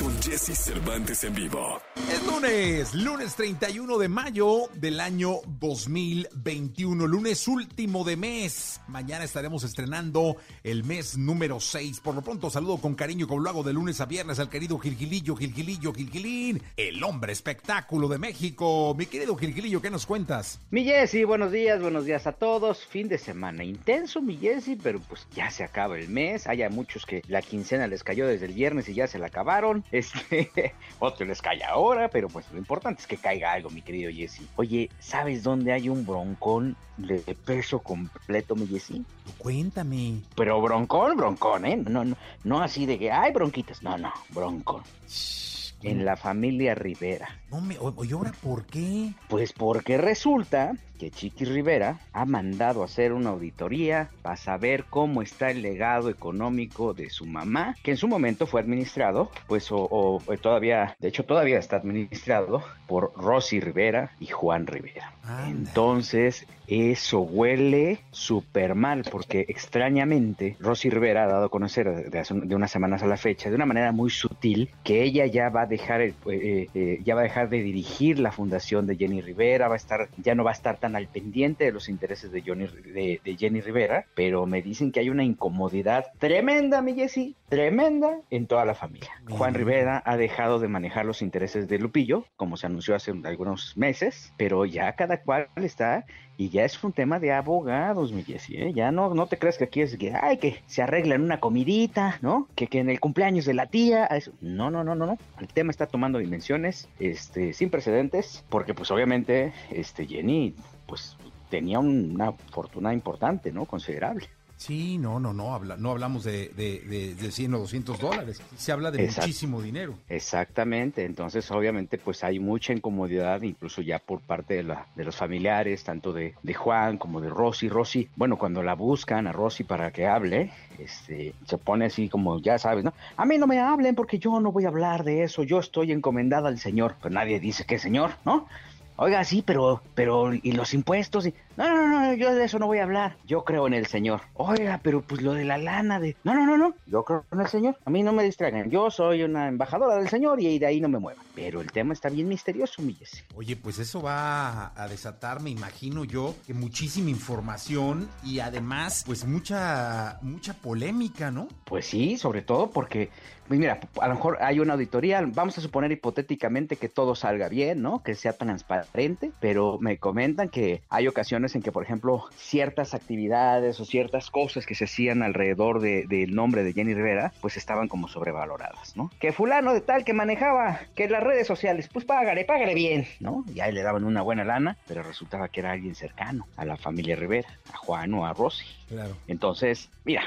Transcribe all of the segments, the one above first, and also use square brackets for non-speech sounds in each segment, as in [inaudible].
con Jesse Cervantes en vivo. Es lunes, lunes 31 de mayo del año 2021, lunes último de mes. Mañana estaremos estrenando el mes número 6. Por lo pronto, saludo con cariño, como lo hago de lunes a viernes, al querido Gilgilillo, Gilgilillo, Gilgilín, el hombre espectáculo de México. Mi querido Gilgilillo, ¿qué nos cuentas? Mi Jessy, buenos días, buenos días a todos. Fin de semana intenso, mi Jessy, pero pues ya se acaba el mes. Hay muchos que la quincena les cayó desde el viernes y ya se la acabaron. Este, otro les cae ahora, pero pues lo importante es que caiga algo, mi querido Jessy. Oye, ¿sabes dónde hay un broncón de peso completo, mi Jessy? Cuéntame. Pero broncón, broncón, ¿eh? No, no, no así de que hay bronquitas. No, no, broncón. En la familia Rivera. No me, oye, ¿ahora por qué? Pues porque resulta que Chiqui Rivera ha mandado a hacer una auditoría para saber cómo está el legado económico de su mamá, que en su momento fue administrado, pues o, o- o todavía, de hecho todavía está administrado por Rosy Rivera y Juan Rivera. Anda. Entonces, eso huele súper mal, porque extrañamente Rosy Rivera ha dado a conocer de, hace un- de unas semanas a la fecha, de una manera muy sutil, que ella ya va a dejar, el- eh, eh, ya va a dejar de dirigir la fundación de Jenny Rivera, va a estar, ya no va a estar tan al pendiente de los intereses de, Johnny, de, de Jenny Rivera, pero me dicen que hay una incomodidad tremenda, mi Jessy, tremenda en toda la familia. Juan. Rivera ha dejado de manejar los intereses de Lupillo, como se anunció hace algunos meses, pero ya cada cual está y ya es un tema de abogados, mi Jessy, ¿eh? Ya no, no te creas que aquí es que, ay, que se arreglan una comidita, ¿no? Que, que en el cumpleaños de la tía, eso. No, no, no, no, no. El tema está tomando dimensiones, este, sin precedentes, porque pues obviamente, este, Jenny, pues tenía una fortuna importante, ¿no? Considerable. Sí, no, no, no, habla, no hablamos de, de, de, de 100 o 200 dólares. Se habla de muchísimo dinero. Exactamente, entonces obviamente pues hay mucha incomodidad incluso ya por parte de, la, de los familiares, tanto de, de Juan como de Rosy. Rosy, bueno, cuando la buscan a Rosy para que hable, este, se pone así como, ya sabes, ¿no? A mí no me hablen porque yo no voy a hablar de eso, yo estoy encomendada al Señor, pero nadie dice que Señor, ¿no? Oiga, sí, pero, pero, ¿y los impuestos? Y, no, no, no, yo de eso no voy a hablar. Yo creo en el Señor. Oiga, pero pues lo de la lana de... No, no, no, no. Yo creo en el Señor. A mí no me distraigan. Yo soy una embajadora del Señor y de ahí no me muevan. Pero el tema está bien misterioso, mi. Oye, pues eso va a desatar, me imagino yo, que muchísima información y además, pues mucha, mucha polémica, ¿no? Pues sí, sobre todo porque, mira, a lo mejor hay una auditoría, vamos a suponer hipotéticamente que todo salga bien, ¿no? Que sea transparente, pero me comentan que hay ocasiones en que, por ejemplo, ciertas actividades o ciertas cosas que se hacían alrededor de- del nombre de Jenny Rivera, pues estaban como sobrevaloradas, ¿no? Que fulano de tal que manejaba, que las redes sociales, pues págale, págale bien, ¿no? Y ahí le daban una buena lana, pero resultaba que era alguien cercano a la familia Rivera, a Juan o a Rosy. Claro. Entonces, mira,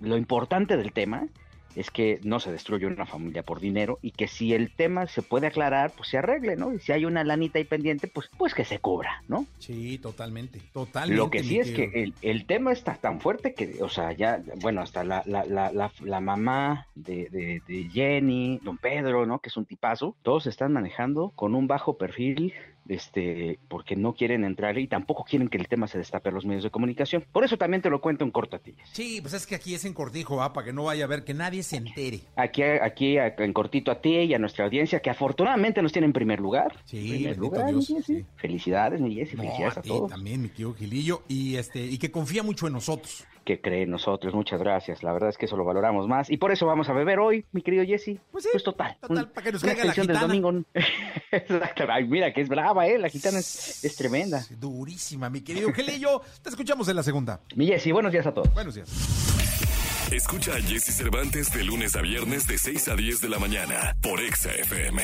lo importante del tema es que no se destruye una familia por dinero y que si el tema se puede aclarar, pues se arregle, ¿no? Y si hay una lanita ahí pendiente, pues, pues que se cubra, ¿no? Sí, totalmente, totalmente. Lo que sí es que el, el tema está tan fuerte que, o sea, ya, bueno, hasta la, la, la, la, la mamá de, de, de Jenny, don Pedro, ¿no? Que es un tipazo, todos están manejando con un bajo perfil, este, porque no quieren entrar y tampoco quieren que el tema se destape a los medios de comunicación. Por eso también te lo cuento en cortatillas. Sí, pues es que aquí es en cortijo, ¿ah? Para que no vaya a ver que nadie se entere. Aquí, aquí a- en cortito a ti y a nuestra audiencia, que afortunadamente nos tiene en primer lugar. Sí, primer lugar, Dios, sí. Felicidades, mi Jessy, No, felicidades a a, ti todos. también, mi tío Gilillo, y este, y que confía mucho en nosotros. Que cree en nosotros, muchas gracias. La verdad es que eso lo valoramos más. Y por eso vamos a beber hoy, mi querido Jesse. Pues sí, total. total, un- para que nos una caiga la extensión del gitana. domingo. [laughs] Ay, mira que es brava, ¿eh? La gitana es, es tremenda. Durísima, mi querido Gilillo. Te escuchamos en la segunda. Mi Jesse, buenos días a todos. Buenos días. Escucha a Jesse Cervantes de lunes a viernes de 6 a 10 de la mañana por Exa FM.